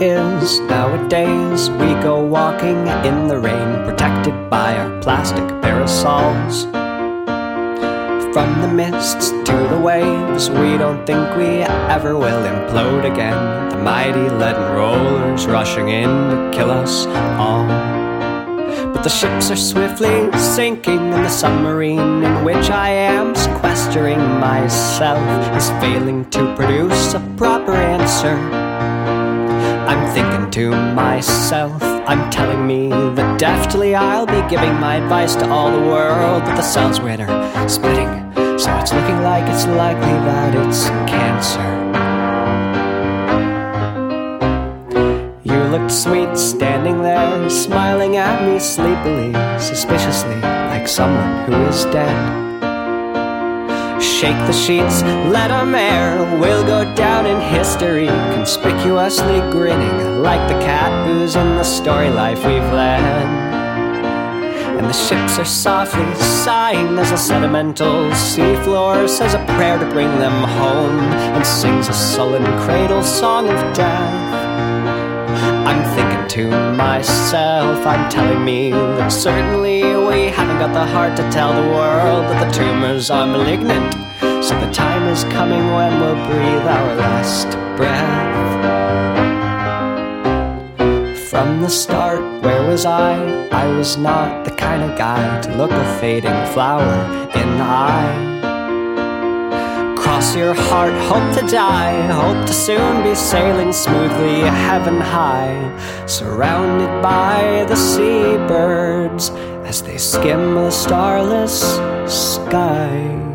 is nowadays we go walking in the rain, protected by our plastic parasols. From the mists to the waves, we don't think we ever will implode again. The mighty leaden rollers rushing in to kill us all. But the ships are swiftly sinking, and the submarine in which I am sequestering myself is failing to produce a proper answer. I'm thinking to myself, I'm telling me that deftly I'll be giving my advice to all the world. But the where they're splitting, so it's looking like it's likely that it's cancer. You looked sweet standing there, smiling at me sleepily, suspiciously, like someone who is dead. Shake the sheets, let let 'em air. We'll go down in history, conspicuously grinning like the cat who's in the story life we've led. And the ships are softly sighing as the sedimental seafloor says a prayer to bring them home and sings a sullen cradle song of death. I'm thinking to myself, I'm telling me that certainly haven't got the heart to tell the world that the tumors are malignant. So the time is coming when we'll breathe our last breath. From the start, where was I? I was not the kind of guy to look a fading flower in the eye. Cross your heart, hope to die, hope to soon be sailing smoothly heaven high, surrounded by the seabirds as they skim the starless sky.